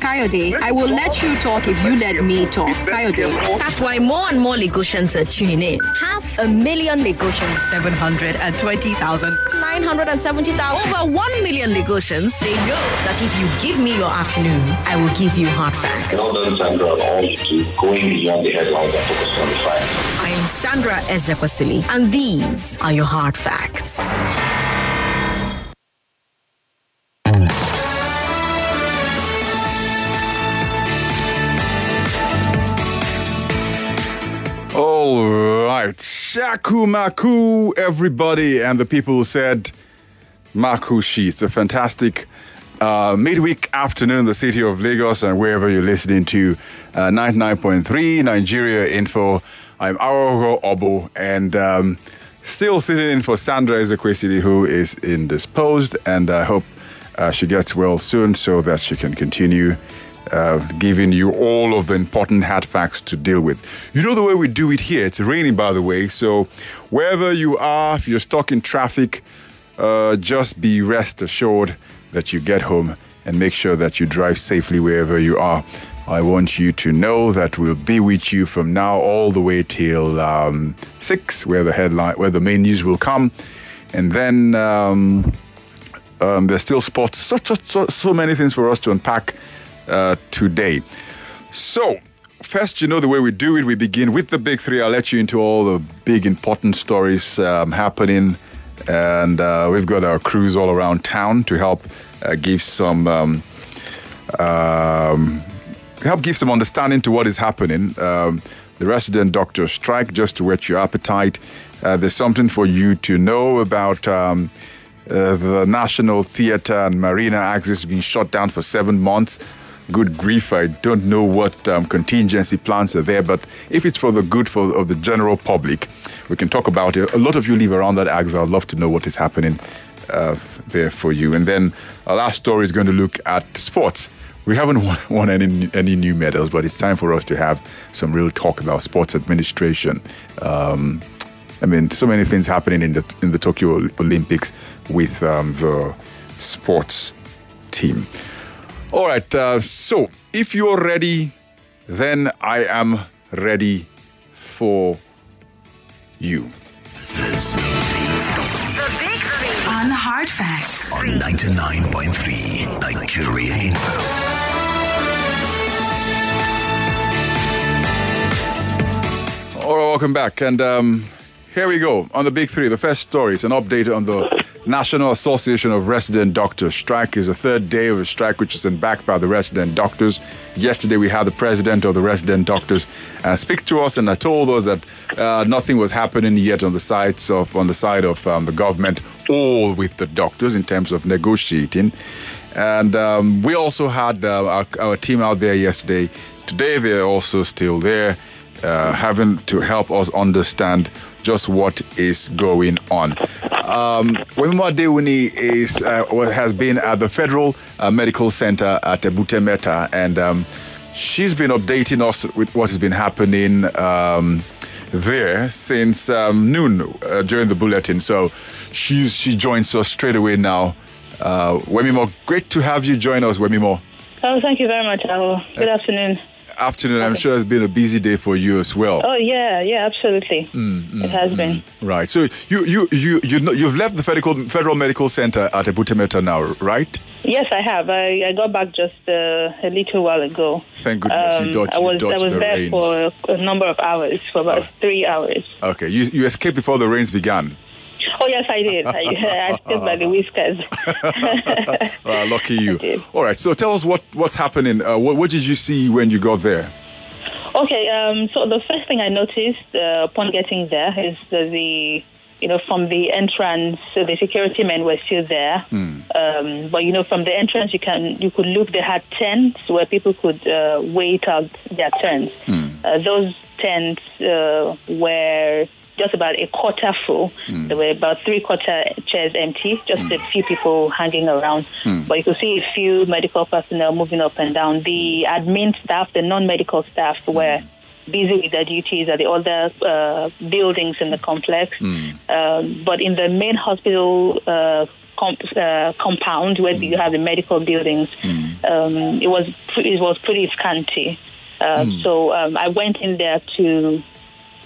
Coyote, I will let you talk if you let me talk. Coyote. That's why more and more Lagosians are tuning in. Half a million Lagosians. 720,000. 970,000. Over 1 million Lagosians. They know that if you give me your afternoon, I will give you hard facts. Well done, Sandra, all you do, going beyond the headlines and focusing on the facts. I am Sandra Ezekwesili, and these are your hard facts. All right. Shaku Maku, everybody, and the people who said Maku Sheets. A fantastic uh, midweek afternoon the city of Lagos and wherever you're listening to uh, 99.3 Nigeria Info. I'm Agogo Obo and um, still sitting in for Sandra Ezekwesili, who is indisposed, and I hope uh, she gets well soon so that she can continue uh, giving you all of the important hard facts to deal with. You know the way we do it here. It's raining, by the way. So wherever you are, if you're stuck in traffic, uh, just be rest assured that you get home and make sure that you drive safely wherever you are. I want you to know that we'll be with you from now all the way till um, six, where the headline, where the main news will come, and then um, um, there's still sports. So, so, so, so many things for us to unpack uh, today. So, first, you know the way we do it. We begin with the big three. I'll let you into all the big important stories um, happening, and uh, we've got our crews all around town to help uh, give some. Um, um, help give some understanding to what is happening. Um, the resident doctor strike, just to whet your appetite. Uh, there's something for you to know about um, uh, the National Theatre and Marina Axis being shut down for seven months. Good grief, I don't know what um, contingency plans are there, but if it's for the good for, of the general public, we can talk about it. A lot of you live around that axis. I'd love to know what is happening uh, there for you. And then our last story is going to look at sports. We haven't won, won any any new medals, but it's time for us to have some real talk about sports administration. Um, I mean, so many things happening in the in the Tokyo Olympics with um, the sports team. All right, uh, so if you're ready, then I am ready for you. On Hard Facts. On 99.3 Nigeria Info. All right, welcome back. And um, here we go on the big three. The first story is an update on the National Association of Resident Doctors strike. is the third day of a strike, which is backed by the resident doctors. Yesterday, we had the president of the resident doctors uh, speak to us, and I told us that uh, nothing was happening yet on the sides of on the side of um, the government or with the doctors in terms of negotiating. And um, we also had uh, our, our team out there yesterday. Today, they're also still there uh, having to help us understand just what is going on. Um, Wemimo Dewuni is uh, has been at the Federal uh, Medical Center at Ebute Metta, and um, she's been updating us with what has been happening um, there since um, noon uh, during the bulletin. So she's she joins us straight away now. Uh, Wemimo, great to have you join us, Wemimo. Oh, thank you very much, Al. Good afternoon. Afternoon. I'm sure it's been a busy day for you as well. Oh yeah, yeah, absolutely. it has been. Right. So you you you you know, you've left the Federal Federal Medical Center at Ebute Metta now, right? Yes, I have. I, I got back just uh, a little while ago. Thank goodness you Um, dodged, I was you I was the there rains. for a number of hours, for about Oh. three hours. Okay, you you escaped before the rains began. Oh yes, I did. I, I stayed by the whiskers. Uh, lucky you. All right. So tell us what what's happening. Uh, what what did you see when you got there? Okay, um, so the first thing I noticed uh, upon getting there is the you know, from the entrance, so the security men were still there. Mm. Um, but you know, from the entrance, you can you could look. They had tents where people could uh, wait out their turns. Mm. Uh, those tents uh, were just about a quarter full. Mm. There were about three quarter chairs empty, just mm. a few people hanging around. Mm. But you could see a few medical personnel moving up and down. The admin staff, the non medical staff were busy with their duties at the other uh, buildings in the complex. Mm. Um, but in the main hospital uh, comp- uh, compound, where mm. you have the medical buildings, mm. um, it was it was pretty scanty. Uh, hmm. So um, I went in there to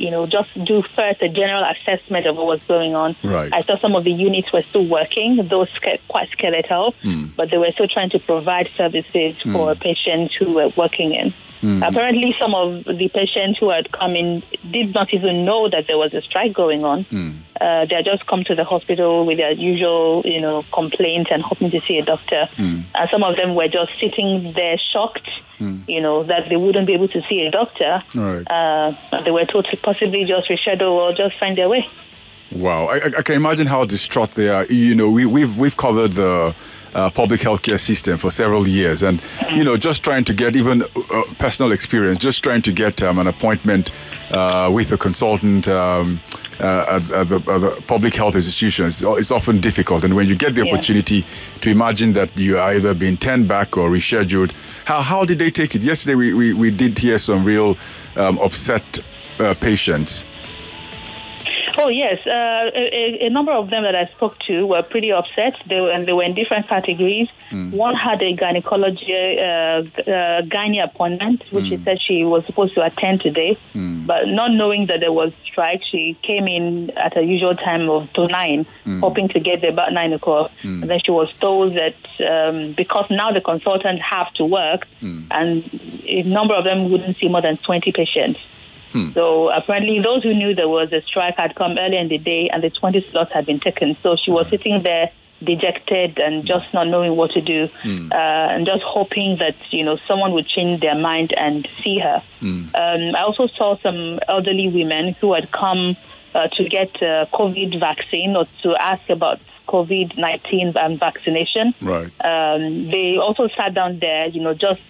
you know, just do first a general assessment of what was going on. Right. I saw some of the units were still working, those quite skeletal, mm. but they were still trying to provide services mm. for patients who were working in. Mm. Apparently, some of the patients who had come in did not even know that there was a strike going on. Mm. Uh, they had just come to the hospital with their usual, you know, complaint and hoping to see a doctor. Mm. And some of them were just sitting there shocked, mm. you know, that they wouldn't be able to see a doctor. Right. Uh, they were told to possibly just reschedule or just find their way. Wow, I, I can imagine how distraught they are. You know, we, we've we've covered the uh, public healthcare system for several years, and you know, just trying to get even uh, personal experience, just trying to get um, an appointment uh, with a consultant. Um, uh, at, at, at, public health institutions, it's often difficult. And when you get the yeah. opportunity to imagine that you are either being turned back or rescheduled, how, how did they take it? Yesterday, we, we, we did hear some real um, upset uh, patients Oh yes, uh, a, a, number of them that I spoke to were pretty upset. They were, and they were in different categories. Mm. One had a gynecology uh, uh, gynae appointment, which mm. she said she was supposed to attend today, mm. but not knowing that there was strike, she came in at a usual time of to nine, hmm. hoping to get there about nine o'clock. Hmm. And then she was told that um, because now the consultants have to work, hmm. and a number of them wouldn't see more than twenty patients. Hmm. So apparently, those who knew there was a strike had come early in the day, and the 20 slots had been taken. So she was sitting there dejected and just not knowing what to do, hmm. uh, and just hoping that you know someone would change their mind and see her. Hmm. Um, I also saw some elderly women who had come uh, to get uh, COVID vaccine or to ask about COVID 19 and vaccination. Right. Um, they also sat down there, you know, just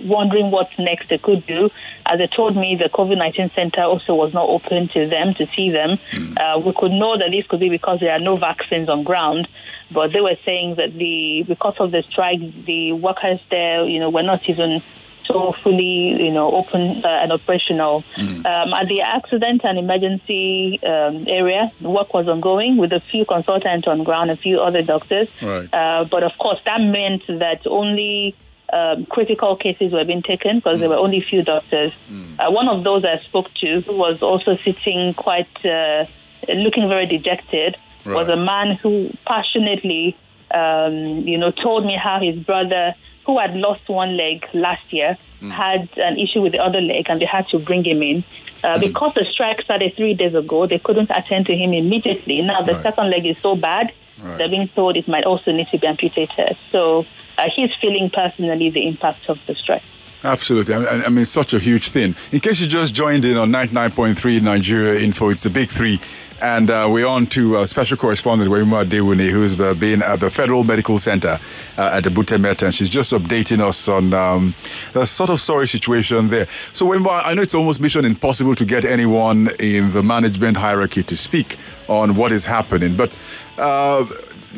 wondering what next they could do. As they told me, the COVID 19 center also was not open to them to see them. Mm. Uh, we could know that this could be because there are no vaccines on ground, but they were saying that the because of the strike, the workers there, you know, were not even so fully, you know, open uh, and operational. Mm. Um, at the accident and emergency um, area, work was ongoing with a few consultants on ground, a few other doctors. Right. Uh, but of course, that meant that only um, critical cases were being taken because mm. there were only a few doctors. Mm. Uh, one of those I spoke to, who was also sitting quite, uh, looking very dejected, right. was a man who passionately, um, you know, told me how his brother, who had lost one leg last year, mm. had an issue with the other leg, and they had to bring him in. Uh, mm. because the strike started three days ago, they couldn't attend to him immediately. Now the right. second leg is so bad, right. they're being told it might also need to be amputated. So uh, he's feeling personally the impact of the strike. Absolutely. I mean, it's such a huge thing. In case you just joined in on 99.3 Nigeria Info, it's the big three. And uh, we're on to uh, special correspondent Wema Dewune, who's uh, been at the Federal Medical Center uh, at the Ebute Metta, and she's just updating us on um, the sort of sorry situation there. So, Wema, I know it's almost mission impossible to get anyone in the management hierarchy to speak on what is happening, but uh,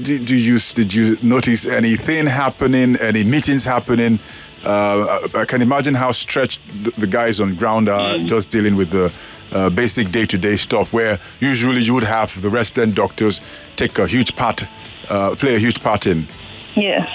do, do you did you notice anything happening? Any meetings happening? Uh, I can imagine how stretched the guys on ground are mm. just dealing with the uh, basic day-to-day stuff. Where usually you would have the resident doctors take a huge part, uh, play a huge part in. Yes.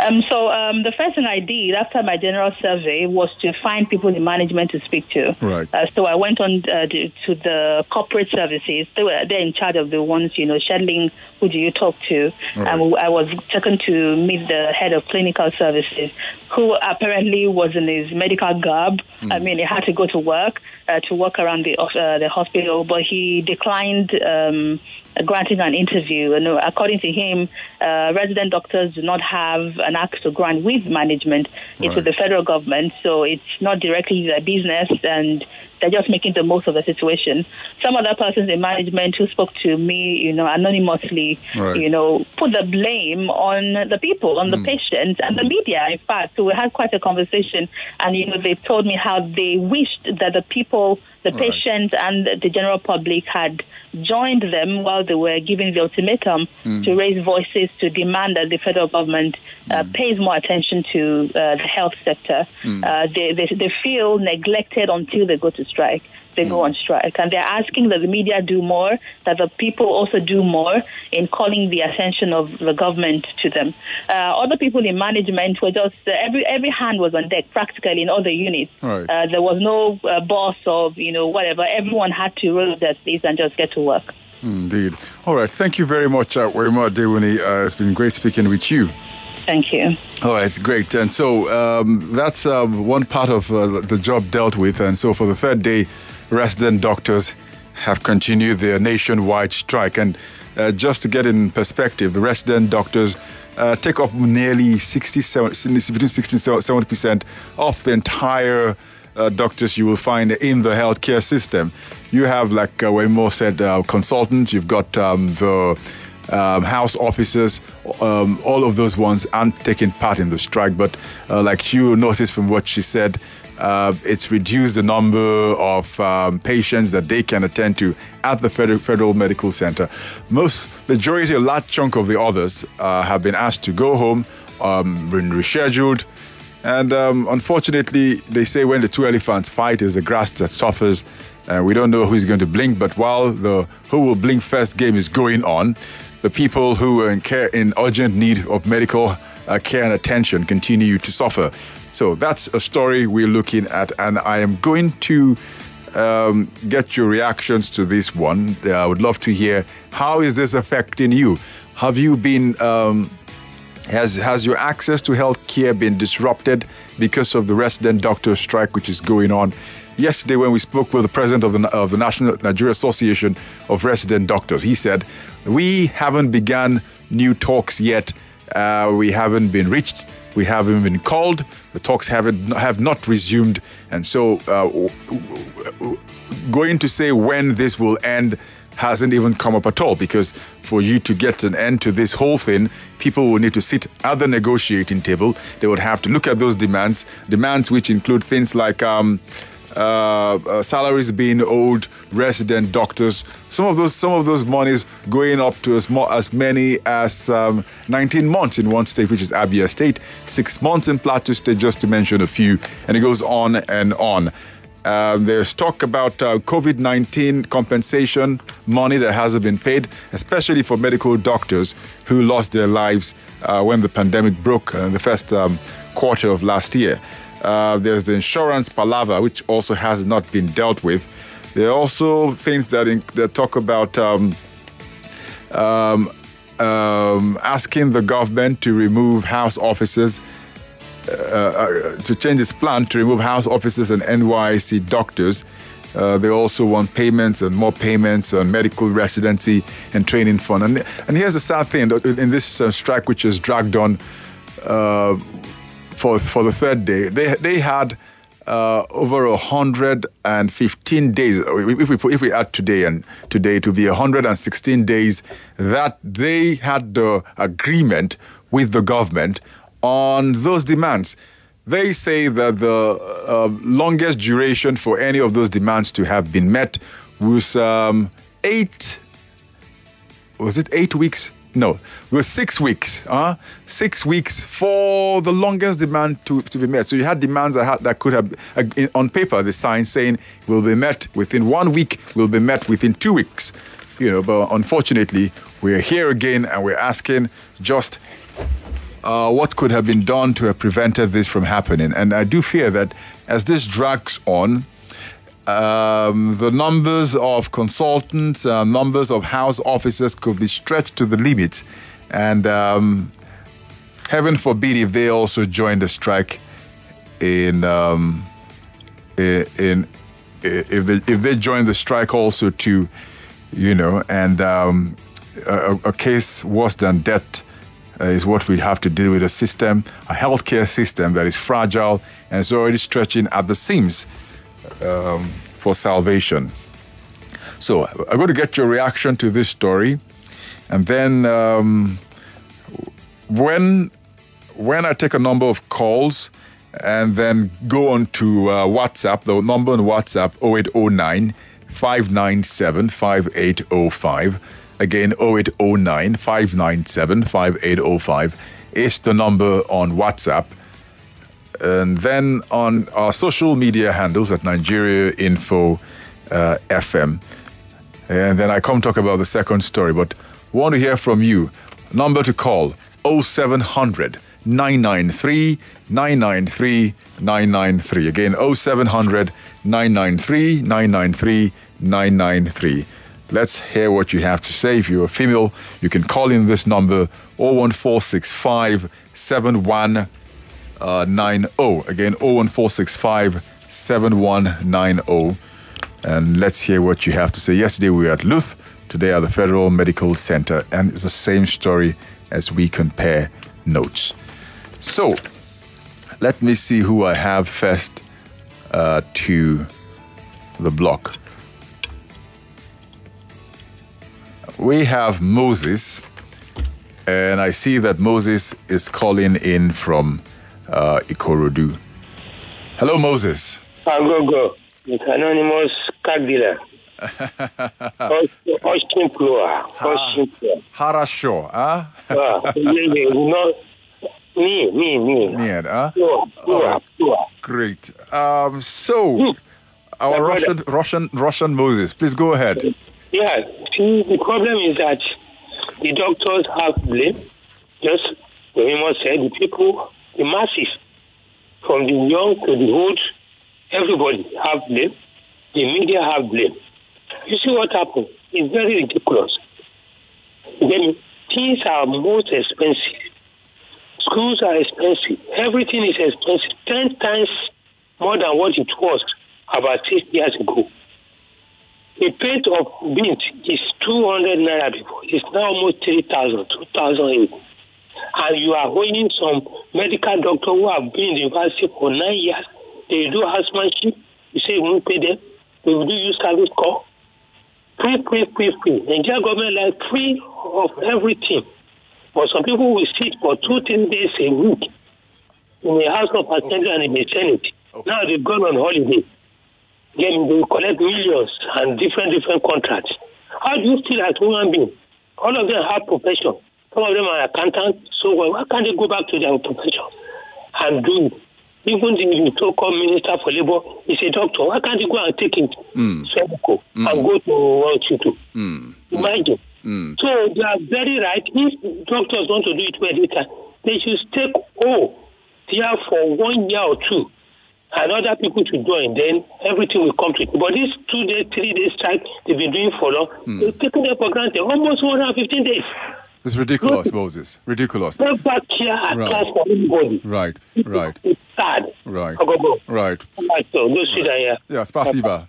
Um, so um, the first thing I did after my general survey was to find people in management to speak to. Right. Uh, so I went on uh, to, to, the corporate services. They were they're in charge of the ones you know scheduling. Who do you talk to? Right. Um, I was taken to meet the head of clinical services, who apparently was in his medical garb. Mm. I mean, he had to go to work uh, to work around the uh, the hospital, but he declined um, granting an interview. And according to him, uh, resident doctors do not have an an act to grant with management into right. the federal government. So it's not directly their business, and they're just making the most of the situation. Some other persons in management who spoke to me, you know, anonymously, right. you know, put the blame on the people, on mm. the hmm. patients, and the media. In fact, so we had quite a conversation, and you know, they told me how they wished that the people the right. patients and the general public had joined them while they were giving the ultimatum mm. to raise voices to demand that the federal government uh, mm. pays more attention to uh, the health sector. Mm. Uh, they, they, they feel neglected until they go to strike they go on strike. And they're asking that the media do more, that the people also do more in calling the attention of the government to them. Uh, other people in management were just, uh, every, every hand was on deck practically in all the units. Right. Uh, there was no uh, boss or, you know, whatever. Everyone had to roll their sleeves and just get to work. Indeed. All right. Thank you very much, uh, Wemimo Adewuni. Uh, it's been great speaking with you. Thank you. All right, great. And so um, that's um, one part of uh, the job dealt with. And so for the third day, resident doctors have continued their nationwide strike. And uh, just to get in perspective, the resident doctors uh, take up nearly 67, between 60 and 70 percent of the entire uh, doctors you will find in the healthcare system. You have, like uh, Waymo said, uh, consultants. You've got um, the um, house officers. Um, all of those ones aren't taking part in the strike. But uh, like you noticed from what she said, uh, it's reduced the number of um, patients that they can attend to at the Federal, Federal Medical Center. Most majority, a large chunk of the others uh, have been asked to go home, um, been rescheduled. And um, unfortunately, they say when the two elephants fight, is the grass that suffers. Uh, we don't know who's going to blink, but while the who will blink first game is going on, the people who are in care in urgent need of medical uh, care and attention continue to suffer. So that's a story we're looking at, and I am going to um, get your reactions to this one. Uh, I would love to hear how is this affecting you. Have you been um, has has your access to health care been disrupted because of the resident doctor strike which is going on? Yesterday, when we spoke with the president of the, of the National Nigeria Association of Resident Doctors, he said, "We haven't begun new talks yet. Uh, we haven't been reached." We haven't been called. The talks haven't have not resumed, and so uh, going to say when this will end hasn't even come up at all because for you to get an end to this whole thing, people will need to sit at the negotiating table. They would have to look at those demands, demands which include things like um, uh, uh, salaries being owed resident doctors. Some of those some of those monies going up to as more as many as um, 19 months in one state, which is Abia State, six months in Plateau State, just to mention a few, and it goes on and on. Uh, there's talk about uh, COVID 19 compensation money that hasn't been paid, especially for medical doctors who lost their lives uh, when the pandemic broke in the first um, quarter of last year. Uh, there's the insurance palaver, which also has not been dealt with. There are also things that, in, that talk about um, um, um, asking the government to remove house officers, uh, uh, to change its plan to remove house officers and NYC doctors. Uh, they also want payments and more payments on medical residency and training fund. And, and here's the sad thing in this uh, strike, which is dragged on uh, for for the third day. They they had uh, over 115 days. If we if we add today and today, to be 116 days that they had the agreement with the government on those demands. They say that the uh, longest duration for any of those demands to have been met was um, eight. Was it eight weeks? No, it was six weeks. Uh, six weeks for the longest demand to, to be met. So you had demands that, had, that could have, uh, on paper, the sign saying will be met within one week, will be met within two weeks. You know, but unfortunately, we're here again and we're asking just uh, what could have been done to have prevented this from happening. And I do fear that as this drags on, um, the numbers of consultants, uh, numbers of house officers could be stretched to the limit. And um, heaven forbid if they also join the strike in, um, in, in, if they if they join the strike also too, you know, and um, a, a, case worse than death uh, is what we have to deal with a system, a healthcare system that is fragile and is already stretching at the seams um, for salvation. So I'm going to get your reaction to this story, and then um, when when I take a number of calls and then go on to uh, WhatsApp, the number on WhatsApp 0809 597 5805. Again, 0809 597 5805 is the number on WhatsApp. And then on our social media handles at Nigeria Info uh, FM. And then I come talk about the second story, but want to hear from you. Number to call 0700 993 993 993. Again, 0700 993 993 993. Let's hear what you have to say. If you're a female, you can call in this number 01465 7190. Again, 01465 7190. And let's hear what you have to say. Yesterday we were at Luth, today at the Federal Medical Center, and it's the same story as we compare notes. So, let me see who I have first uh, to the block. We have Moses, and I see that Moses is calling in from uh, Ikorodu. Hello, Moses. Agogo, anonymous car dealer. Austin Plua. Austin Plua. Harasho, huh? Ah, no, me, me, me. Need, huh? Plua, Plua, Plua. Great. Um, so, our Russian, Russian, Russian Moses, please go ahead. Yeah, see, the problem is that the doctors have blame. Just, we must say, the people, the masses, from the young to the old, everybody have blame. The media have blame. You see what happened? It's very ridiculous. Then things are most expensive. Schools are expensive. Everything is expensive. Ten times more than what it was about six years ago. A plate of beans is 200 naira before. It's now almost 3,000, 2,008. And you are owing some medical doctor who have been in the university for nine years. They do housemanship. You say you won't pay them. They will do you service call. Free, free, free, free. Nigeria government like free of everything. But some people will sit for two, three days a week in the House of Assembly and in the Senate. Now they've gone on holiday. Then they collect millions and different, different contracts. How do you feel as human being? All of them have profession. Some of them are accountants. So why can't they go back to their profession and do? Even the so-called minister for labor is a doctor. Why can't he go and take it Mm. Sebuko and go to hospital? Mm. Imagine. Mm. So they are very right. If doctors want to do it they can, they should take oh, there for one year or two, and other people to join. Then everything will come to it. But this two day, three day strike they've been doing for long, they've taken them for granted. Almost 115 days. It's ridiculous, Moses. Ridiculous. No back here at Right. class for anybody. Right, right, It's sad. right, Agogo. right. Right, so those sit here. Yeah, spasiba.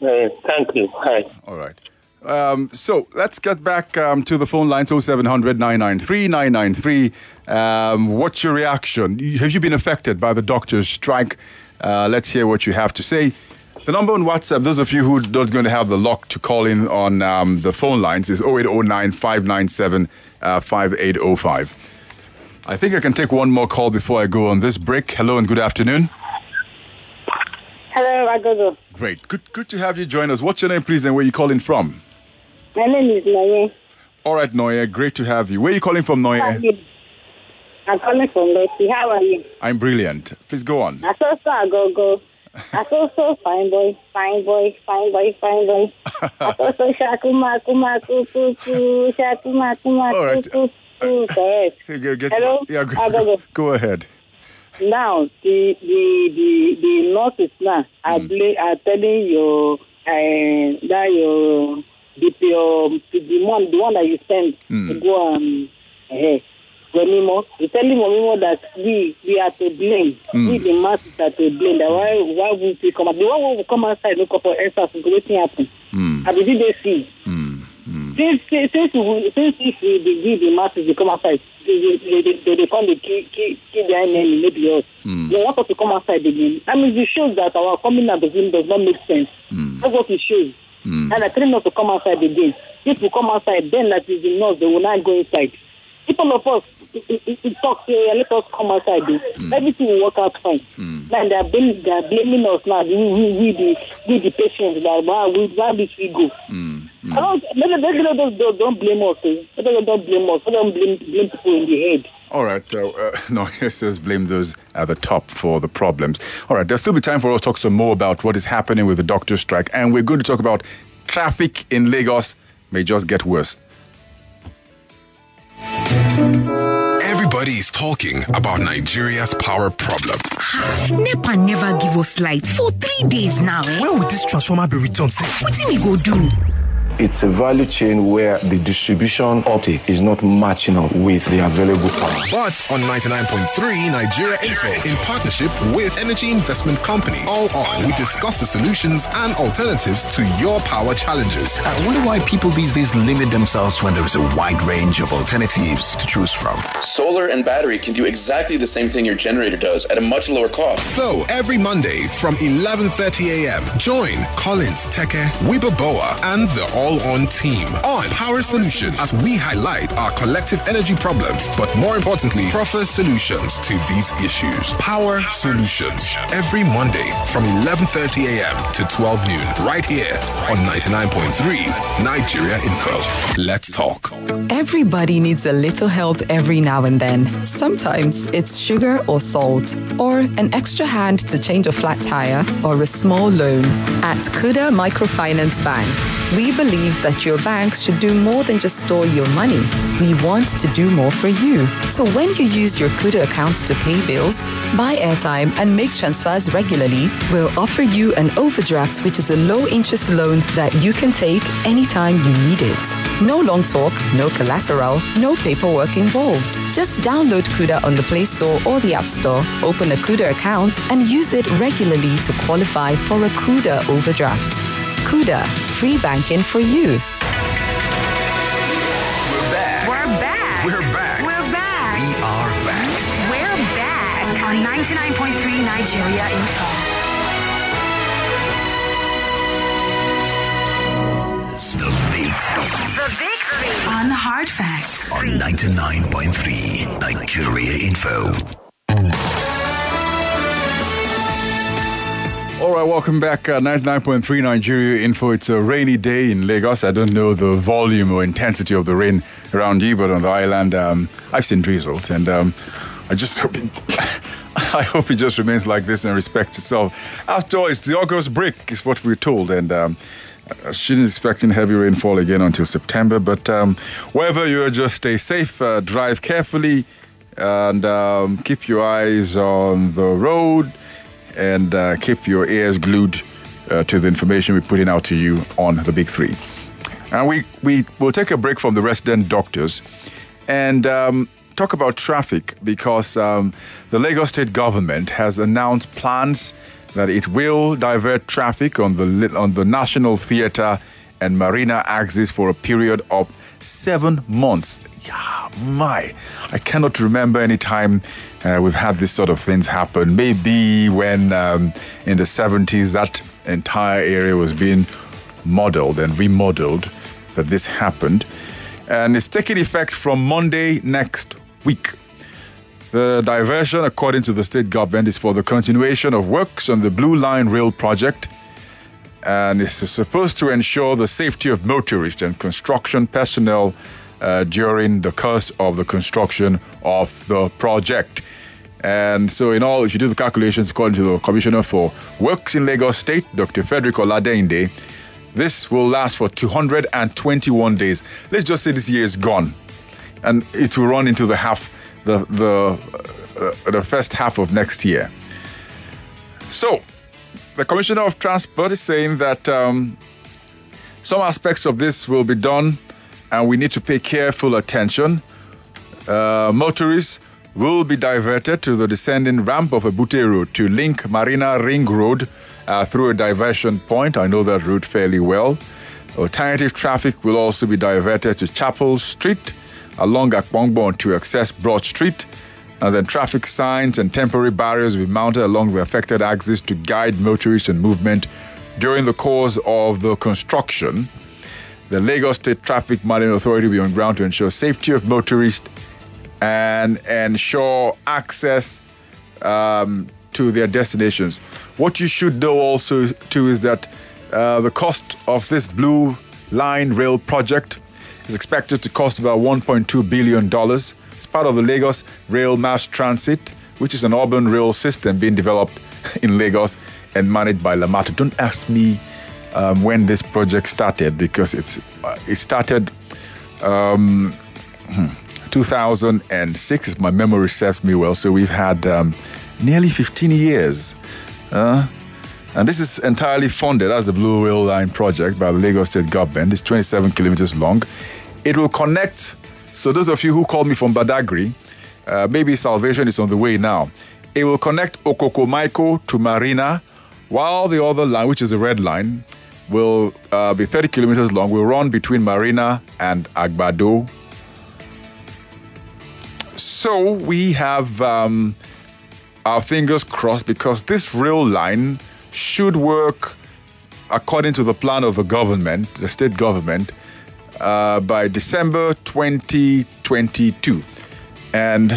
Uh, thank you. Hi. All right. Um, so let's get back um, to the phone lines 0700 993 993. Um, what's your reaction? Have you been affected by the doctor's strike? Uh, let's hear what you have to say. The number on WhatsApp, those of you who are not going to have the luck to call in on um, the phone lines, is 0809 597 uh, 5805. I think I can take one more call before I go on this break. Hello and good afternoon. Hello, Agogo. Great. Good, good to have you join us. What's your name, please, and where you calling from? My name is Noye. All right, Noye, great to have you. Where are you calling from, Noye? I'm calling from Betty. How are you? I'm brilliant. Please go on. Saw Agogo. I so fine boy, fine boy, fine boy, fine boy. I so shakuma, kuma, kuku, ku, shakuma, kuma, All right. kuku, ku. Correct. Hey, go- get- Hello? Yeah, go, Agogo. go ahead. Now, the the the the nurses now are Hmm. bla- are telling your uh, that your the your the one the one that you send Hmm. to go and uh, Remimo, you telling Remimo that we we are to blame. Hmm. We the masses are to blame. That why why would we come out? The one will come outside look up for answers to wetin happen. Hmm. I believe they see. Hmm. Hmm. Since since since, we, since if we give the masses to come outside, they they they, they, they come to kill, kill, kill their enemy, maybe us. They want us to come outside again. That means it shows that our coming out does, does not make sense. That's what it shows. And they're telling us to come outside again. If we come outside, then that is enough. They will not go inside. People of us, it, it, it talks here, let us come outside. Mm. Everything will work out fine. Mm. Now they're, blaming, they're blaming us now. We, we, we, the, we the patients, that why, we, why this we go. Mm. I don't, let, let, let, don't, don't blame us. Eh? Let don't blame us. Let them blame, blame people in the head. All right. Uh, uh, no, it says blame those at the top for the problems. All right. There'll still be time for us to talk some more about what is happening with the doctor strike. And we're going to talk about traffic in Lagos may just get worse. Everybody is talking about Nigeria's power problem. NEPA never give us light for three days now. Eh? When will this transformer be returned? What do we go do? It's a value chain where the distribution uptake is not matching up with the available power. But on 99.3 Nigeria Info, in partnership with Energy Investment Company, all on, we discuss the solutions and alternatives to your power challenges. I wonder why people these days limit themselves when there is a wide range of alternatives to choose from. Solar and battery can do exactly the same thing your generator does at a much lower cost. So every Monday from 11:30 a.m., join Collins Teke, Wibaboa, and the All On team on Power Solutions as we highlight our collective energy problems, but more importantly, proper solutions to these issues. Power Solutions every Monday from 11:30 a.m. to 12 noon, right here on 99.3 Nigeria Info. Let's talk. Everybody needs a little help every now and then. Sometimes it's sugar or salt, or an extra hand to change a flat tire, or a small loan. At Kuda Microfinance Bank, we believe that your bank should do more than just store your money. We want to do more for you. So when you use your Kuda accounts to pay bills, buy airtime, and make transfers regularly, we'll offer you an overdraft, which is a low interest loan that you can take anytime you need it. No long talk, no collateral, no paperwork involved. Just download Kuda on the Play Store or the App Store, open a Kuda account, and use it regularly to qualify for a Kuda overdraft. Kuda, free banking for you. We're back. We're back. We're back. We're back. We are back. We're back on 99.3 Nigeria Info. It's the Big Three The Big Three on Hard Facts. on 99.3 Nigeria Info. All right, welcome back. Uh, 99.3 Nigeria Info. It's a rainy day in Lagos. I don't know the volume or intensity of the rain around you, but on the island, um, I've seen drizzles, and um, I just hope it, I hope it just remains like this and respects itself. After all, it's the August break, is what we're told, and um, I shouldn't expecting heavy rainfall again until September. But um, wherever you are, just stay safe, uh, drive carefully, and um, keep your eyes on the road and uh, keep your ears glued uh, to the information we're putting out to you on the big three. And we, we will take a break from the resident doctors and um, talk about traffic because um, the Lagos state government has announced plans that it will divert traffic on the, on the National Theatre and Marina axis for a period of seven months. Yeah, my. I cannot remember any time uh, we've had this sort of things happen. Maybe when um, in the 70s that entire area was being modeled and remodeled that this happened. And it's taking effect from Monday next week. The diversion, according to the state government, is for the continuation of works on the Blue Line Rail project and it's supposed to ensure the safety of motorists and construction personnel uh, during the course of the construction of the project. And so, in all, if you do the calculations according to the Commissioner for Works in Lagos State, Dr. Frederick Oladeinde, this will last for 221 days. Let's just say this year is gone, and it will run into the half, the the uh, the first half of next year. So, the Commissioner of Transport is saying that um, some aspects of this will be done, and we need to pay careful attention. Uh, motorists will be diverted to the descending ramp of Abute Road to link Marina Ring Road uh, through a diversion point. I know that route fairly well. Alternative traffic will also be diverted to Chapel Street along Apongbon to access Broad Street. And then traffic signs and temporary barriers will be mounted along the affected axis to guide motorists and movement during the course of the construction. The Lagos State Traffic Management Authority will be on ground to ensure safety of motorists and ensure access um, to their destinations. What you should know also too is that uh, the cost of this Blue Line Rail project is expected to cost about 1.2 billion dollars. Part of the Lagos Rail Mass Transit, which is an urban rail system being developed in Lagos and managed by Lamata. Don't ask me um, when this project started because it's uh, it started um, hmm, 2006, if my memory serves me well. So we've had um, nearly 15 years. Uh, and this is entirely funded as the Blue Rail Line project by the Lagos State government. It's 27 kilometers long. It will connect. So those of you who call me from Badagry, uh, maybe salvation is on the way now. It will connect Okokomaiko to Marina, while the other line, which is a red line, will uh, be 30 kilometers long, will run between Marina and Agbado. So we have um, our fingers crossed because this rail line should work according to the plan of the government, the state government, uh, by December 2022. And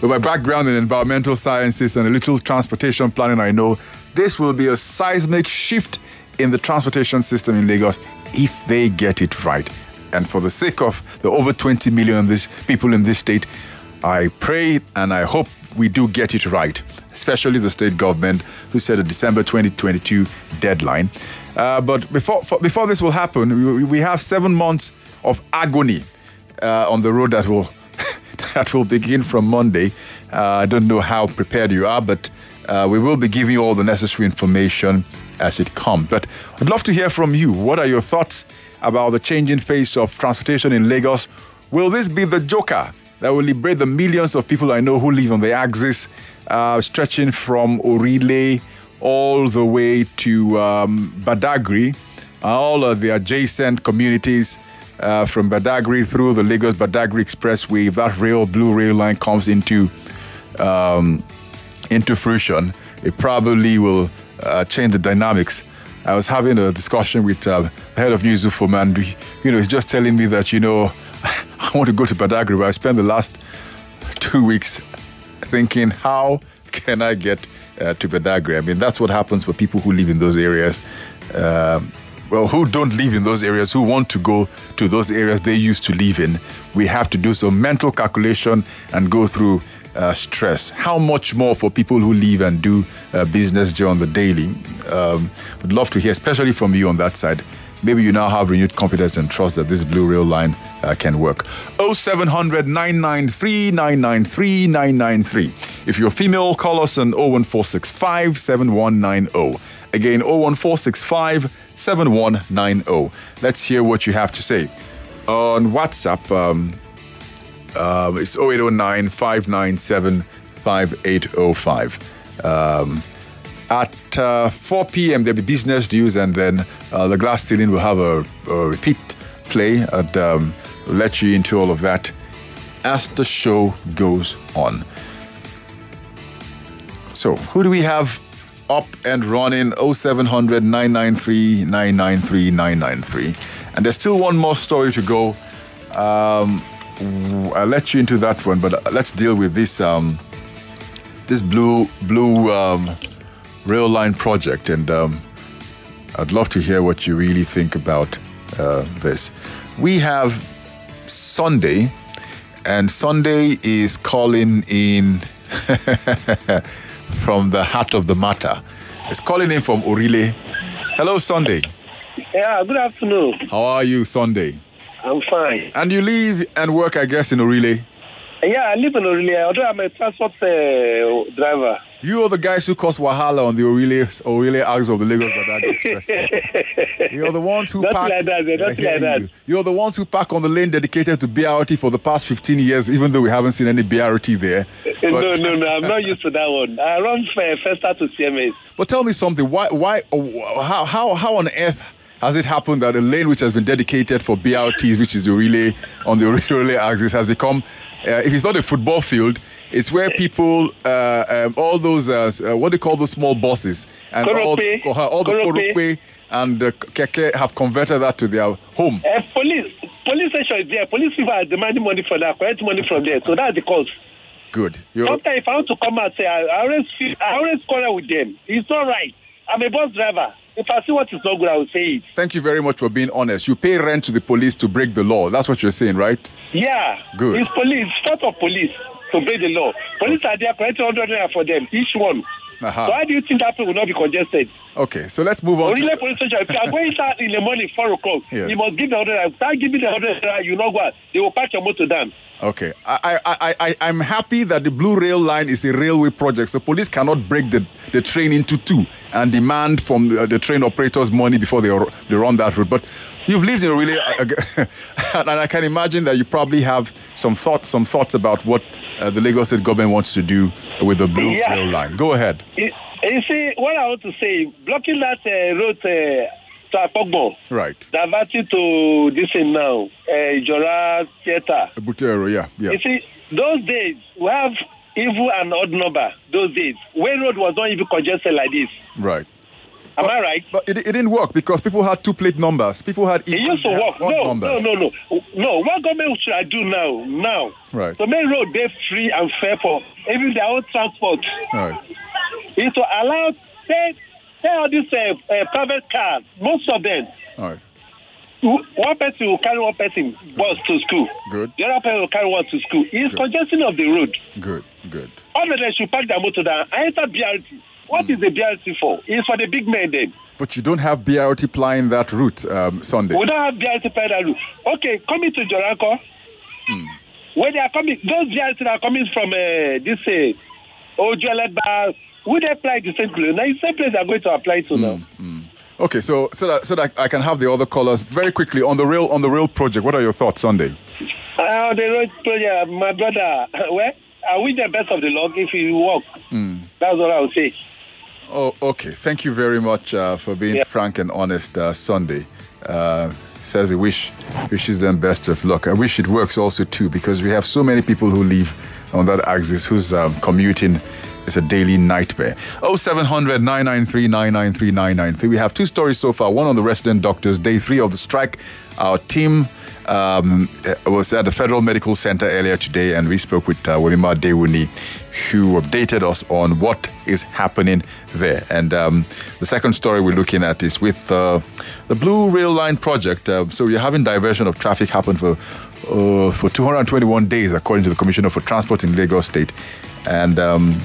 with my background in environmental sciences and a little transportation planning, I know this will be a seismic shift in the transportation system in Lagos if they get it right. And for the sake of the over 20 million people in this state, I pray and I hope we do get it right, especially the state government who set a December 2022 deadline. Uh, but before, for, before this will happen, we, we, have seven months of agony uh, on the road that will that will begin from Monday. Uh, I don't know how prepared you are, but uh, we will be giving you all the necessary information as it comes. But I'd love to hear from you. What are your thoughts about the changing face of transportation in Lagos? Will this be the joker that will liberate the millions of people I know who live on the axis, uh, stretching from Orile all the way to um, Badagry, all of the adjacent communities uh, from Badagry through the Lagos Badagry Expressway. That rail, blue rail line comes into um, into fruition, it probably will uh, change the dynamics. I was having a discussion with uh, the head of News for and you know, he's just telling me that you know I want to go to Badagry, I spent the last two weeks thinking, how can I get uh, to Badagry? I mean, that's what happens for people who live in those areas. Um, well, who don't live in those areas, who want to go to those areas they used to live in. We have to do some mental calculation and go through uh, stress. How much more for people who live and do uh, business on the daily? Um, would love to hear, especially from you on that side maybe you now have renewed confidence and trust that this blue rail line uh, can work. 0700 993 993 993. If you're female, call us on 01465 7190. Again, 01465 7190. Let's hear what you have to say. On WhatsApp, um, uh, it's 0809 597 5805. Um, at uh, 4 p.m., there'll be business news, and then uh, the glass ceiling will have a, a repeat play and um, let you into all of that as the show goes on. So, who do we have up and running? 0700 993 993 993. And there's still one more story to go. Um, I'll let you into that one, but let's deal with this um, this blue blue um, rail line project, and um, I'd love to hear what you really think about uh, this. We have Sunday, and Sunday is calling in from the heart of the matter. It's calling in from Orile. Hello, Sunday. Yeah, good afternoon. How are you, Sunday? I'm fine. And you live and work, I guess, in Orile? Yeah, I live in Orile, although I'm a transport uh, driver. You are the guys who cause wahala on the Orile, Orile Ags of the Lagos Badagry Express. You're the ones who Not park. like that, not like that. You. You're the ones who park on the lane dedicated to BRT for the past 15 years, even though we haven't seen any BRT there. But, no, no, no, I'm not used to that one. I run Festac to CMS. But tell me something. Why, why, how, how, how on earth has it happened that a lane which has been dedicated for BRTs, which is the relay on the relay axis, has become, uh, if it's not a football field, it's where people, uh, um, all those, uh, uh, what do you call those small bosses? and all, Korope. all, all the Korope. and the keke have converted that to their home. Uh, police, police station is there. Police people are demanding money for that, collect money from there. So that's the cause. Good. You're, Sometimes if I want to come out, say I, I always feel, I always quarrel with them. It's not right. I'm a bus driver. If I see what is not good, I will say it. thank you very much for being honest. You pay rent to the police to break the law. That's what you're saying, right? Yeah. Good. It's police. It's fault of police to break the law. Police are there collecting 100 naira for them, each one. Aha. So how do you think that people will not be congested? Okay, so let's move on. Only police station. If you are going out in the morning, 4 o'clock, Yes. you must give the 100 naira. Start giving the 100 naira, you know what? They will pack your motor down. Okay, I, I, I, I, I'm happy that the Blue Rail Line is a railway project, so police cannot break the, the train into two and demand from the, the train operators money before they, they run that route. But you've lived in a really, and I can imagine that you probably have some thoughts, some thoughts about what uh, the Lagos State government wants to do with the Blue Yeah. Rail Line. Go ahead. You, you see, what I want to say, blocking that uh, road uh, to Apongbon, Right, diverting to this thing now, uh, Jora Theatre. Butero, yeah, yeah. You see, those days, we have evil and odd number, those days. Where road was not even congested like this. Right. Am I right? But it, it didn't work because people had two plate numbers. People had It used to work. No, numbers. no, no, no. No, what government should I do now? Now. Right. To make road they free and fair for even their own transport. Right. Is to allow, say, say all these uh, uh, private cars, most of them, All right. one person will carry one person bus to school. Good. The other person will carry one to school. It's congestion of the road. Good. Good. All of them should park their motor down. I enter BRT. What Hmm. is the BRT for? It's for the big men then. But you don't have BRT plying that route um, Sunday. We don't have BRT that route. Okay, coming to Joranko, Hmm. where they are coming, those BRT are coming from uh, this uh, Ojuelegba, would they apply to St. Louis? Now, the same place they're going to apply to now. Okay, so so that so that I can have the other callers very quickly on the rail on the rail project. What are your thoughts, Sunday? Uh, the road project, my brother, well, I wish the best of the luck if you work. That's what I would say. Oh, okay. Thank you very much uh, for being frank and honest, uh, Sunday. Uh, says he wish wishes them best of luck. I wish it works also too because we have so many people who live on that axis who's um, commuting. It's a daily nightmare. 0700 993 993 993. We have two stories so far. One on the resident doctors, day three of the strike. Our team um, uh, was at the Federal Medical Center earlier today, and we spoke with uh, Wemimo Dewuni, who updated us on what is happening there. And um, the second story we're looking at is with uh, the Blue Rail Line project. Uh, so you're having diversion of traffic happen for uh, for 221 days, according to the Commissioner for Transport in Lagos State, and. Um,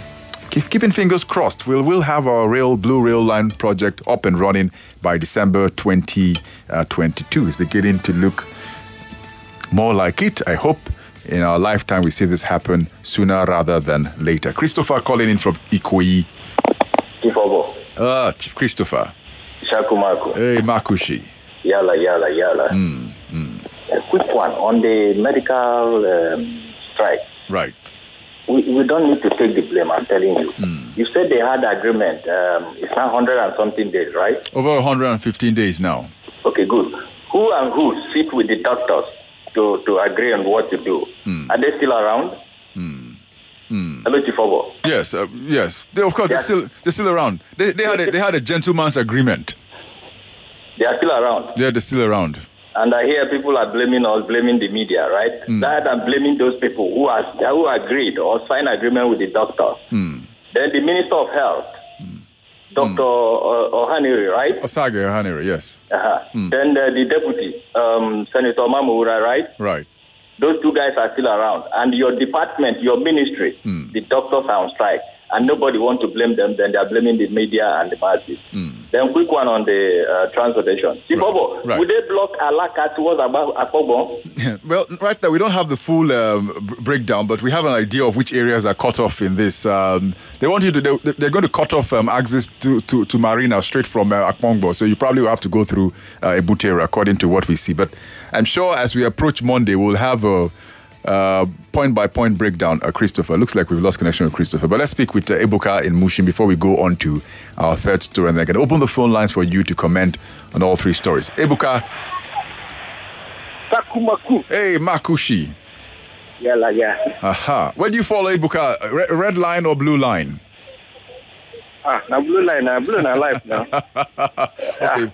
keep, keeping fingers crossed, we'll, we'll have our rail Blue Rail Line project up and running by December 2022. It's beginning to look more like it. I hope in our lifetime we see this happen sooner rather than later. Christopher calling in from Ikoyi. Kifogo. Ah, Chief Christopher. Shaku Marco. Hey, Makushi. Yala, yala, yala. Mm, mm. A quick one on the medical um, strike. Right. We, we don't need to take the blame, I'm telling you. Mm. You said they had agreement. Um, it's now 100 and something days, right? Over 115 days now. Okay, good. Who and who sit with the doctors to, to agree on what to do? Are they still around? Hello, Chifobo. Yes, uh, yes. They, of course, they're still they're still around. They, they had a, they had a gentleman's agreement. They are still around. Yeah, they're still around. And I hear people are blaming us, blaming the media, right? Rather than blaming those people who are who agreed or signed agreement with the doctors. Hmm. Then the Minister of Health, Dr. O- Ehanire, right? Osagie Ehanire, yes. Uh-huh. Then uh, the deputy, um, Senator Mamora, right? Right. Those two guys are still around. And your department, your ministry, the doctors are on strike. And nobody want to blame them. Then they are blaming the media and the masses. Then quick one on the uh, transportation. Sibobo, Right. would they block Alaka towards Apongbon? well, right now we don't have the full um, breakdown, but we have an idea of which areas are cut off in this. Um, they want you to. They, they're going to cut off um, access to, to, to Marina straight from uh, Apongbon, so you probably will have to go through uh, Ebutera, according to what we see. But I'm sure as we approach Monday, we'll have a. uh, point by point breakdown, uh, Christopher. Looks like we've lost connection with Christopher. But let's speak with uh, Ebuka in Mushin before we go on to our third story. And I can open the phone lines for you to comment on all three stories. Ebuka. Sakumaku. Hey, Makushi. Yeah, like, yeah. Aha. Where do you follow Ebuka? Red, red line or blue line? Ah, now blue line, now blue line life now. okay.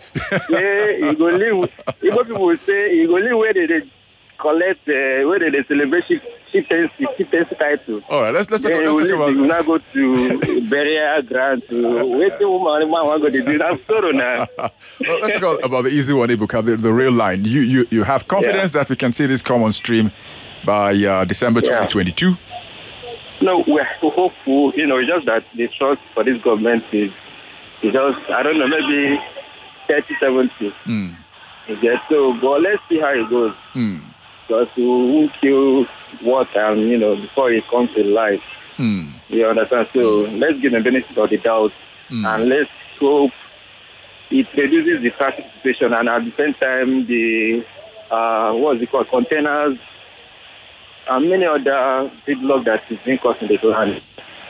yeah, you go live. Igbo people will say you go live where they, they collect, uh, where they, celebrate chieftaincy, chieftaincy title. All right, let's let's talk, Then let's talk about. You now go to burial ground to wait the woman, man want go to do that sorrow now. Well, let's talk about- the easy one, Ebuka, the, the real line. You you you have confidence that we can see this come on stream by uh, December 2022. No, we're hopeful. You know, it's just that the trust for this government is, is just, I don't know, maybe 30, 70. Hmm. You get so, but let's see how it goes. Hmm. We won't kill what and, you know, before it comes to life. Hmm. You understand? So let's give the benefit of the doubt and let's hope it reduces the traffic situation and at the same time the, uh, what's it called, containers and many other gridlock that is being caused in the ground.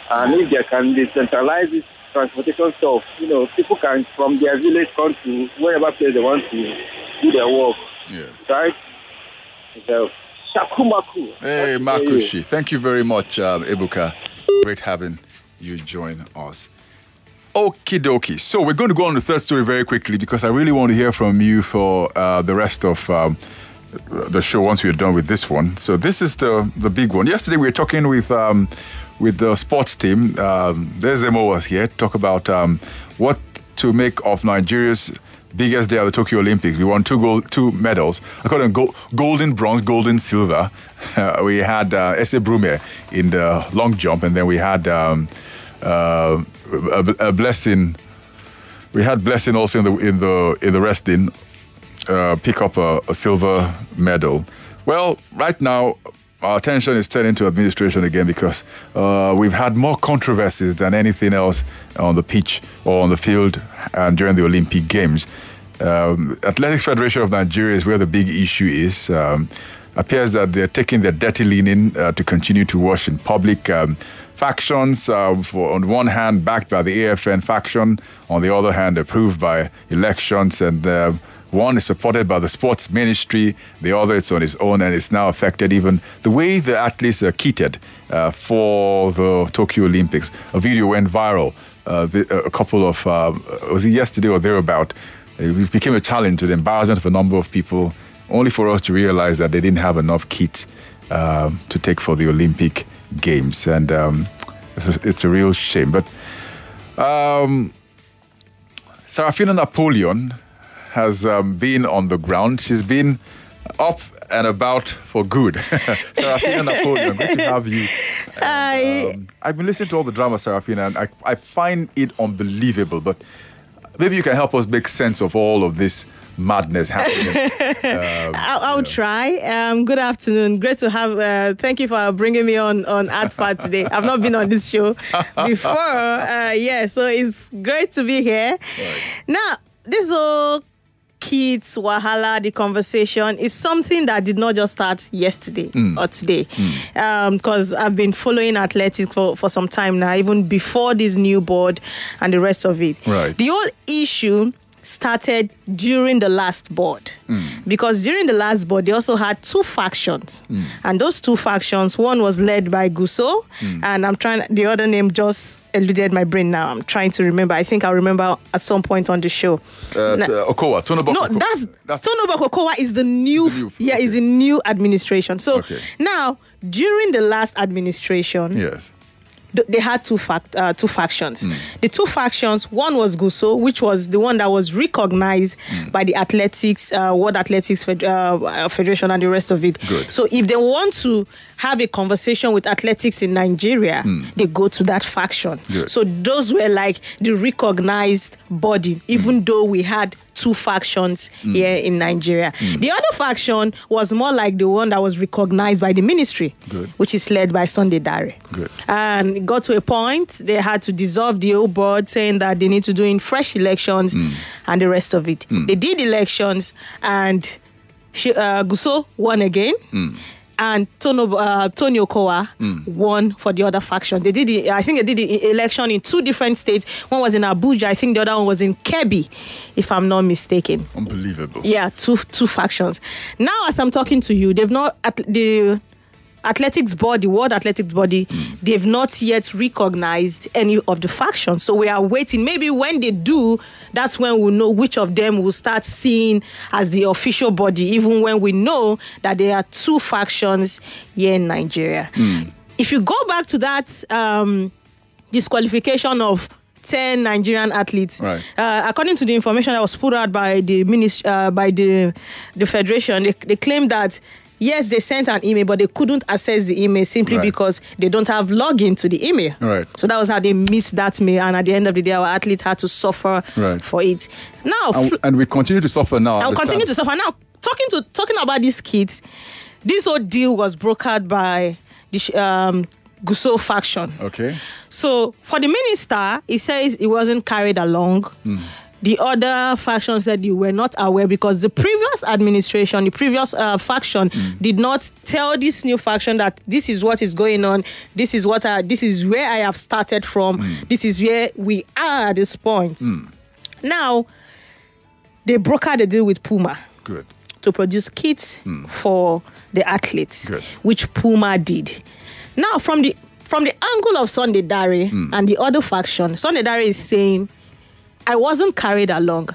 And if they can decentralize this transportation stuff, you know, people can from their village come to wherever place they want to do their work. Yes. Right? So, shakumaku. Hey, Makushi. Thank you very much, um, Ebuka. Great having you join us. Okie dokie. So we're going to go on the third story very quickly because I really want to hear from you for uh, the rest of um, the show once we're done with this one. So this is the the big one. Yesterday we were talking with um, with the sports team. Um, there's Zemo was here to talk about um, what to make of Nigeria's biggest day of the Tokyo Olympics. We won two gold, two medals. I call them go- golden bronze, golden silver. Uh, we had uh, Ese Brume in the long jump, and then we had um, uh, a, a blessing. We had blessing also in the in the in the wrestling. Uh, pick up a, a silver medal. Well, right now our attention is turning to administration again because uh, we've had more controversies than anything else on the pitch or on the field and during the Olympic Games. Um, Athletics Federation of Nigeria is where the big issue is. Um, appears that they're taking their dirty linen uh, to continue to wash in public. Um, factions, uh, for, on one hand, backed by the AFN faction, on the other hand, approved by elections, and uh, one is supported by the sports ministry, the other it's on its own, and it's now affected even the way the athletes are kitted uh, for the Tokyo Olympics. A video went viral uh, the, a couple of, uh, was it yesterday or thereabout? It became a challenge to the embarrassment of a number of people, only for us to realize that they didn't have enough kit um, to take for the Olympic Games. And um, it's, a, it's a real shame. But um, Sarafina Napoleon has um, been on the ground. She's been up and about for good. Sarafina Napoleon, great to have you. Hi. Um, I've been listening to all the drama, Sarafina, and I, I find it unbelievable. But maybe you can help us make sense of all of this madness happening. Um, I'll, I'll try. Um, good afternoon. Great to have. Uh, thank you for bringing me on on Hard Facts today. I've not been on this show before. Uh, yeah, so it's great to be here. Now, this whole kids wahala, the conversation is something that did not just start yesterday Mm. or today. Because I've been following athletics for, for some time now, even before this new board and the rest of it. Right. The whole issue started during the last board. Mm. Because during the last board they also had two factions. Mm. And those two factions one was led by Gusau mm. and I'm trying the other name just eluded my brain now. I'm trying to remember. I think I'll remember at some point on the show. Uh, t- uh, Okowa, no, Okowa. that's, Tonobok Okowa is the new, yeah, is the new administration. So Okay. now during the last administration, Yes. Th- they had two fact uh, two factions. The two factions, one was Gusau, which was the one that was recognized by the athletics, uh, World Athletics Fed- uh, Federation, and the rest of it. Good. So if they want to have a conversation with athletics in Nigeria, they go to that faction. Good. So those were like the recognized body, even though we had two factions Mm. here in Nigeria. The other faction was more like the one that was recognized by the ministry, Good. which is led by Sunday Dare. Good. And it got to a point they had to dissolve the old board, saying that they need to do in fresh elections and the rest of it. They did elections, and she, uh, Gusau won again. And Tono, uh, Tony Okowa won for the other faction. They did, the, I think they did the election in two different states. One was in Abuja. I think the other one was in Kebbi, if I'm not mistaken. Unbelievable. Yeah, two two factions. Now, as I'm talking to you, they've not the athletics body, World Athletics body, they've not yet recognized any of the factions. So we are waiting. Maybe when they do, that's when we'll know which of them will start seeing as the official body, even when we know that there are two factions here in Nigeria. If you go back to that um, disqualification of 10 Nigerian athletes. Right. Uh, according to the information that was put out by the ministry, uh, by the the federation, they, they claim that yes, they sent an email, but they couldn't access the email simply Right. because they don't have login to the email. Right. So that was how they missed that mail, and at the end of the day, our athletes had to suffer Right. for it. Now, And, and we continue to suffer now. Understand? continue to suffer. Now, talking to talking about these kids, this whole deal was brokered by the um, Gusau faction. Okay. So for the minister, he says he wasn't carried along. The other faction said you were not aware because the previous administration, the previous uh, faction, hmm. did not tell this new faction that this is what is going on. This is what I, this is where I have started from. Hmm. This is where we are at this point. Hmm. Now, they brokered a deal with Puma Good. to produce kits for the athletes, which Puma did. Now, from the from the angle of Sunday Dare and the other faction, Sunday Dare is saying, "I wasn't carried along.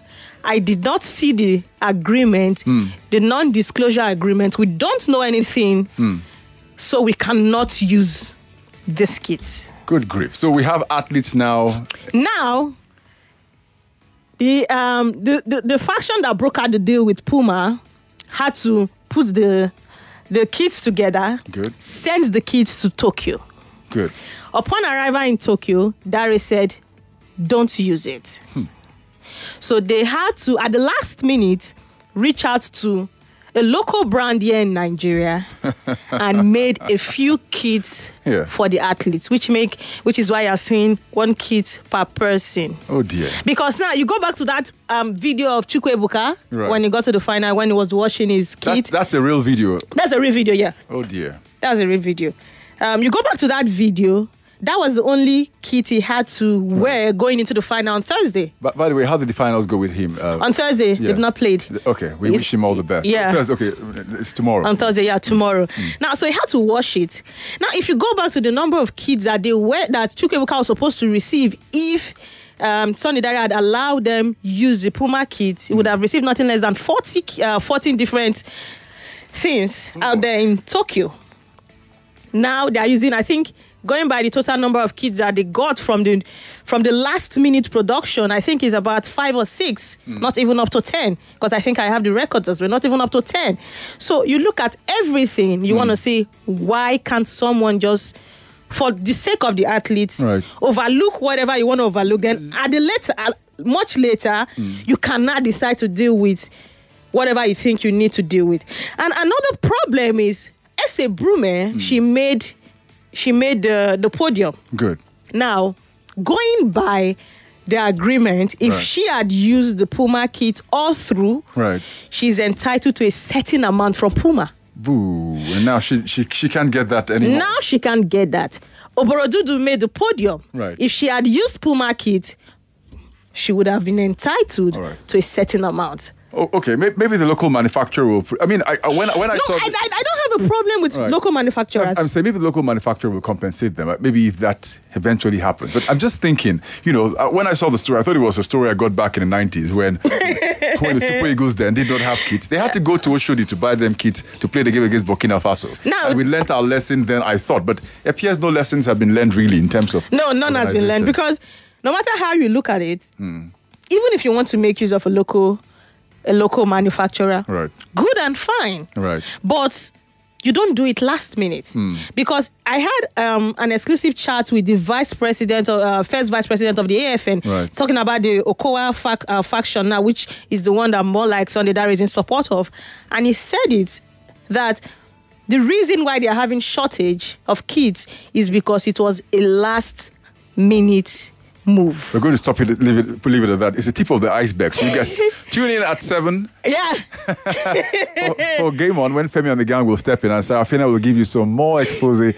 I did not see the agreement, the non-disclosure agreement. We don't know anything, so we cannot use this kit." Good grief. So we have athletes now. Now, the um the, the, the faction that brokered the deal with Puma had to put the the kids together, Good. send the kids to Tokyo. Good. Upon arrival in Tokyo, Dare said, "Don't use it." So they had to, at the last minute, reach out to a local brand here in Nigeria and made a few kits Yeah. for the athletes, which make which is why you're seeing one kit per person. Oh dear. Because now you go back to that um, video of Chukwuebuka Right. when he got to the final when he was washing his That, kit. that's a real video. That's a real video, yeah. Oh dear. That's a real video. Um, you go back to that video. That was the only kit he had to wear going into the final on Thursday. But by the way, how did the finals go with him? Uh, On Thursday, yeah. they've not played. Okay, we He's- wish him all the best. Yeah. Thursday, okay, it's tomorrow. On Thursday, yeah, tomorrow. Now, so he had to wash it. Now, if you go back to the number of kids that they were that Chukwuebuka was supposed to receive, if um, Sunday Dare had allowed them use the Puma kit, he would have received nothing less than 40, uh, 14 different things out there in Tokyo. Now they are using, I think, going by the total number of kids that they got from the from the last minute production, I think is about five or six, hmm. not even up to ten. Because I think I have the records as well, not even up to ten. So you look at everything, you want to say, why can't someone just for the sake of the athletes, Right. overlook whatever you want to overlook. Then mm. at the later, much later, hmm. you cannot decide to deal with whatever you think you need to deal with. And another problem is, Ese Brume, hmm. she made she made the, the podium. Good. Now, going by the agreement, if Right. she had used the Puma kit all through, Right. she's entitled to a certain amount from Puma. Boo. And now she, she, she can't get that anymore. Now she can't get that. Oborududu made the podium. Right. If she had used Puma kit, she would have been entitled to a certain amount. Oh, okay, maybe the local manufacturer will. I mean, I, when, when I saw. I, I, I don't have a problem with Right. local manufacturers. I'm saying maybe the local manufacturer will compensate them. uh, Maybe if that eventually happens. But I'm just thinking, you know, uh, when I saw the story, I thought it was a story I got back in the 90s when, when the Super Eagles then did not have kits. They had to go to Oshodi to buy them kits to play the game against Burkina Faso. Now- and we learnt our lesson then, I thought. But it appears no lessons have been learned really in terms of. no, none has been learned because no matter how you look at it, Hmm. even if you want to make use of a local a local manufacturer, Right, good and fine. right. But you don't do it last minute Hmm. because I had um, an exclusive chat with the vice president, or uh, first vice president of the AFN, Right. talking about the Okowa fac- uh, faction now, which is the one that more like Sunday Dare is in support of, and he said it that the reason why they are having shortage of kids is because it was a last minute move. We're going to stop it, leave it, leave it at that. It's the tip of the iceberg. So you guys tune in at 7 Yeah. for, Game On when Femi and the gang will step in and Sarafina will give you some more expose. Uh,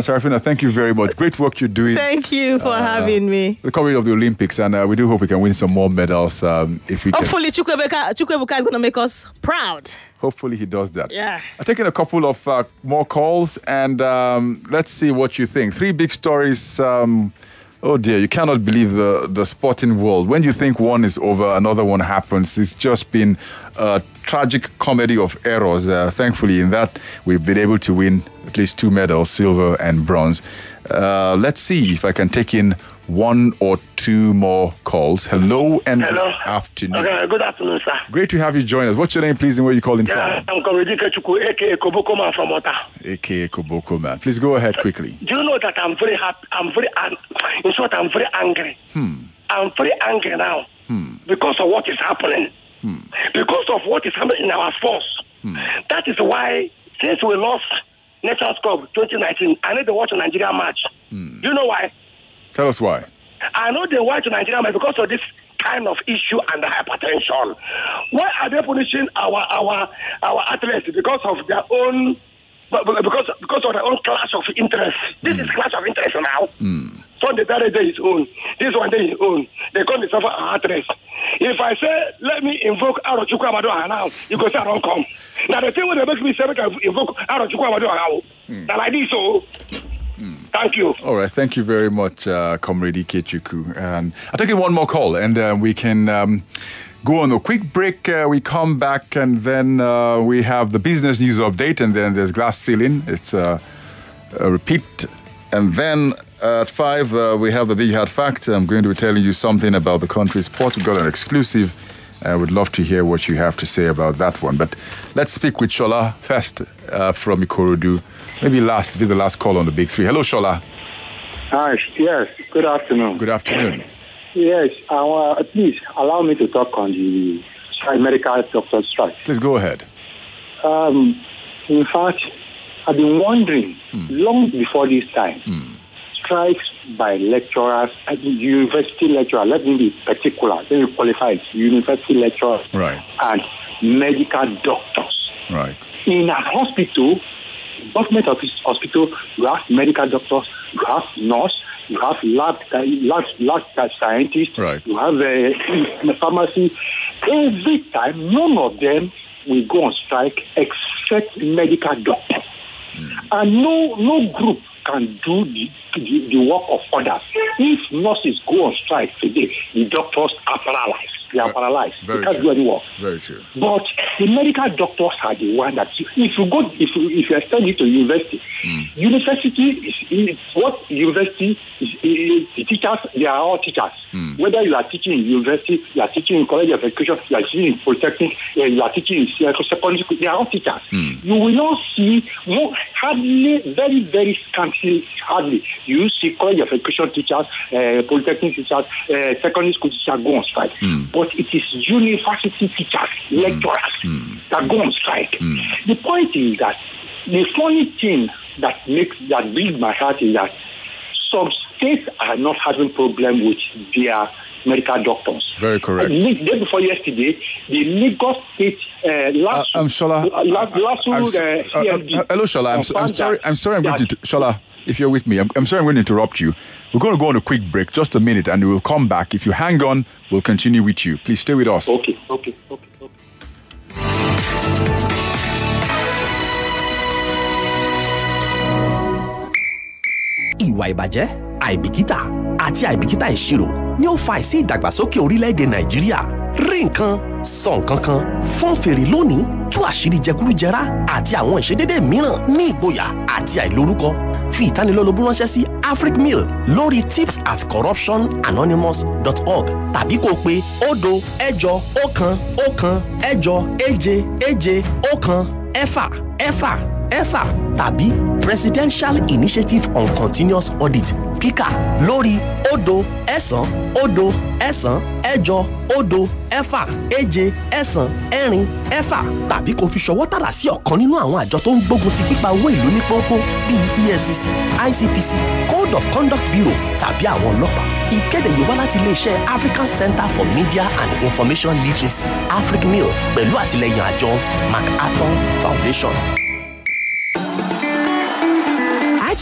Sarafina, thank you very much. Great work you're doing. Thank you for Uh, having me. The coverage of the Olympics, and uh, we do hope we can win some more medals um, if we can. Hopefully, Chukwuebuka is going to make us proud. Hopefully he does that. Yeah. I'm taking a couple of uh, more calls and um, let's see what you think. Three big stories. Um, oh dear, you cannot believe the, the sporting world. When you think one is over, another one happens. It's just been a tragic comedy of errors. Uh, thankfully, in that, we've been able to win at least two medals, silver and bronze. Uh, let's see if I can take in one or two more calls. Hello and Hello. good afternoon. Okay, good afternoon, sir. Great to have you join us. What's your name, please, and where are you calling Yeah, I'm Comrade Ikechukwu, aka Koboko Man from Ota. AKA Koboko Man. Please go ahead quickly. Do you know that I'm very happy? I'm very, ang- in short, I'm very angry. Hmm. I'm very angry now because of what is happening. Because of what is happening in our sports. That is why, since we lost Nations Cup 2019, I need to watch a Nigeria match. Hmm. Do you know why? Tell us why. I know they watch Nigeria match because of this kind of issue and the hypertension. Why are they punishing our our our athletes because of their own because because of their own clash of interest? This is hmm. clash of interest now. So the other day his own, this one day his own. They call themselves our athletes. If I say let me invoke Arochukwu Amado now, you go say I don't come. Now the thing when they make me say I invoke Arochukwu Amado now, now I this so. Thank you. All right. Thank you very much, uh, Comrade Ikechukwu. Um, I'll take one more call and uh, we can um, go on a quick break. Uh, we come back and then uh, we have the business news update and then there's glass ceiling. It's uh, a repeat. And then at five, uh, we have the big hard fact. I'm going to be telling you something about the country's sport. We've got an exclusive. I would love to hear what you have to say about that one. But let's speak with Shola first uh, from Ikorodu. Maybe last, be the last call on the big three. Hello, Shola. Hi, yes, good afternoon. Good afternoon. Yes, uh, please allow me to talk on the medical doctor strike. Please go ahead. Um, in fact, I've been wondering long before this time, strikes by lecturers, university lecturers, let me be particular, let me qualify it, university lecturers Right. and medical doctors. Right. In a hospital, government office hospital, you have medical doctors, you have nurse, you have lab lab lab scientists, Right. you have uh, a pharmacy. Every time, none of them will go on strike except medical doctors, hmm. and no no group can do the, the, the work of others. If nurses go on strike today, the doctors are paralyzed. They are paralyzed. Very they can't true. do any work. Very true. But the medical doctors are the one that if you go if you if you extend it to university, university is, is what university is, is the teachers they are all teachers. Whether you are teaching in university, you are teaching in college of education, you are teaching in polytechnic, uh, you are teaching in secondary school, they are all teachers. You will not see no, hardly very very scantily hardly you see college of education teachers, uh, polytechnic teachers, uh, secondary school teachers go on strike. But it is university teachers, lecturers that go on strike. The point is that the funny thing that makes that breaks my heart is that some states are not having problem with their medical doctors. Very correct. Uh, day before yesterday, the Lagos State uh, last I'm Shola. uh, last, last I'm uh, uh, uh, uh, hello, Shola. I'm, s- I'm sorry. I'm sorry. I'm going to Shola. If you're with me, I'm, I'm sorry. I'm going to interrupt you. We're going to go on a quick break, just a minute, and we'll come back. If you hang on, we'll continue with you. Please stay with us. Okay, okay, okay, okay. ìwà ìbàjẹ́ àìbìkítà àti àìbìkítà ìṣirò ni ó fa àìsí ìdàgbàsókè orílẹ̀-èdè nàìjíríà rí nǹkan sọ nǹkan kan fọ́n fèrè lónìí tú àṣírí jẹkúrújẹrá àti àwọn ìṣedédé mìíràn ní ìgboyà àti àìlórúkọ fi ìtanilólobó ránṣẹ́ sí afric mail lórí tips at corruptionanonymous.org tàbí kó o pe òdo ẹ̀jọ ọ̀kan ọ̀kan ẹ̀jọ èje èje ọ̀kan ẹ̀fà ẹ̀fà ẹ̀fà tàbí presidential initiative on continuous audit pika lórí òdo ẹ̀sán òdo ẹ̀sán ẹ̀jọ òdo ẹ̀fà èje ẹ̀sán ẹ̀rin ẹ̀fà tàbí kó fi ṣọwọ́ tààrà sí ọ̀kan nínú àwọn àjọ tó ń gbógun ti pípa owó ìlú ní pọ́npọ́n bíi efcc icpc code of conduct bureau tàbí àwọn ọlọ́pàá ìkéde yìí wá láti iléeṣẹ́ African Center for Media and Information Literacy africmil pẹ̀lú àtìlẹ́yìn àjọ MacArthur Foundation.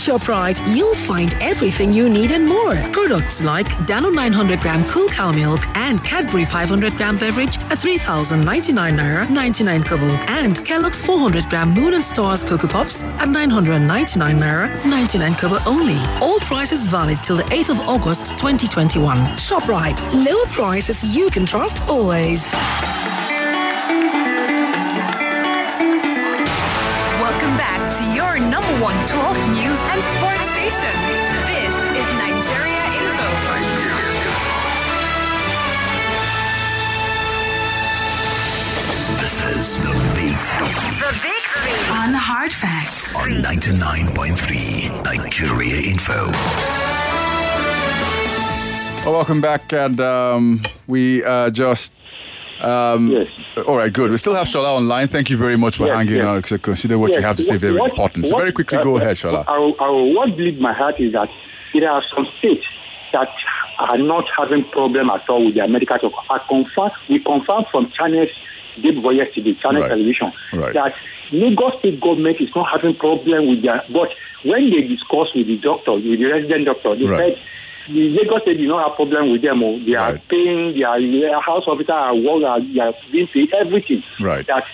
ShopRite, you'll find everything you need and more. Products like Dano 900 gram Cool Cow Milk and Cadbury 500 gram beverage at 3,099 naira 99 kobo, and Kellogg's 400 gram Moon and Stars Cocoa Pops at 999 naira 99 kobo only. All prices valid till the 8th of August 2021. ShopRite, low prices you can trust always. Your number one talk news and sports station. This is Nigeria Info. This is the Big Three The big three on hard facts. on 99.3 Nigeria Info. Well, welcome back, and um, we uh, just. Um, yes. All right, good. We still have Shola online. Thank you very much for Yes, hanging yes. on. So Consider what you have to say what- very what- important. So what- very quickly, uh, go ahead, Shola. I, I, what bleeds my heart is that there are some states that are not having problem at all with their medical talk. I confirm, we confirmed from channels day before yesterday, channel Right. television, Right. that Lagos state government is not having problem with their, but when they discuss with the doctor, with the resident doctor, they Right. said the Lagos state did not have problem with them. oh. They are paying, their, their house officer are work, are, uh, they are being paid everything. Right. That,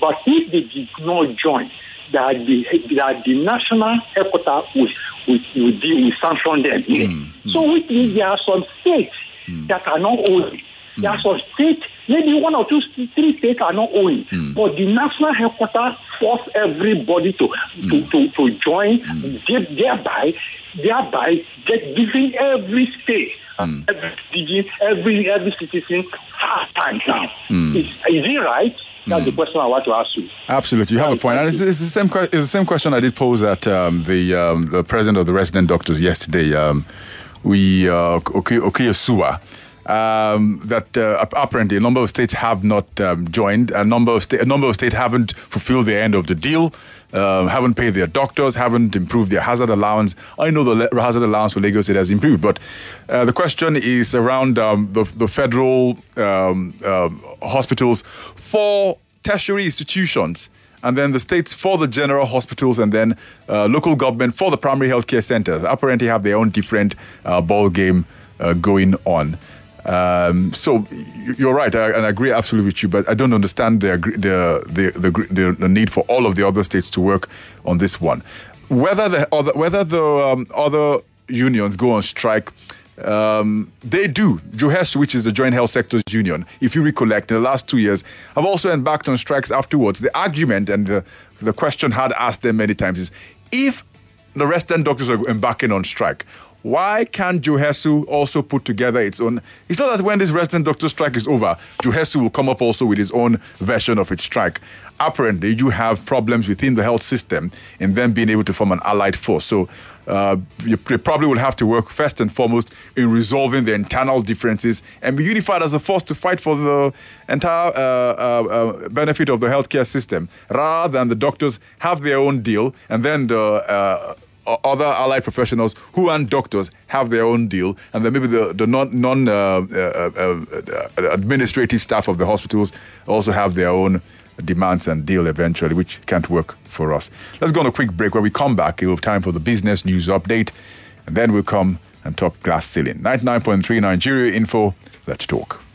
but if they did not join, that the that the national headquarters will will, will, deal, will sanction them. here. So which means there are some states hmm. that are not owing. There are some states, maybe one or two, three states are not owing, but the national headquarters force everybody to to, to, to join, there- thereby thereby get giving every state, every region, every every citizen hard time now. Is, is it right? That's the question I want to ask you. Absolutely, you have a point, and it's, it's the same. It's the same question I did pose at um, the um, the president of the resident doctors yesterday. Um, we uh, Oki- Okhuaihesuyi. Um, that uh, apparently a number of states have not um, joined. A number of sta- a number of states haven't fulfilled the end of the deal. Um, haven't paid their doctors, haven't improved their hazard allowance. I know the le- hazard allowance for Lagos has improved, but uh, the question is around um, the, the federal um, hospitals for tertiary institutions and then the states for the general hospitals and then uh, local government for the primary healthcare centers apparently have their own different uh, ball game uh, going on um, so you're right, I, and I agree absolutely with you. But I don't understand the the, the the need for all of the other states to work on this one. Whether the other whether the um, other unions go on strike, um, they do. JOHES, which is the Joint Health Sectors Union, if you recollect, in the last two years, have also embarked on strikes afterwards. The argument and the, the question had asked them many times is if the resident doctors are embarking on strike, why can't Johesu also put together its own? It's not that when this resident doctor strike is over, Johesu will come up also with his own version of its strike. Apparently, you have problems within the health system in them being able to form an allied force. So uh, you pr- probably will have to work first and foremost in resolving the internal differences and be unified as a force to fight for the entire uh, uh, uh, benefit of the healthcare system, rather than the doctors have their own deal and then the uh, other allied professionals who aren't doctors have their own deal, and then maybe the, the non, non uh, uh, uh, uh, administrative staff of the hospitals also have their own demands and deal eventually, which can't work for us. Let's go on a quick break. When we come back, we'll have time for the business news update, and then we'll come and talk glass ceiling. 99.3 Nigeria Info. Let's talk.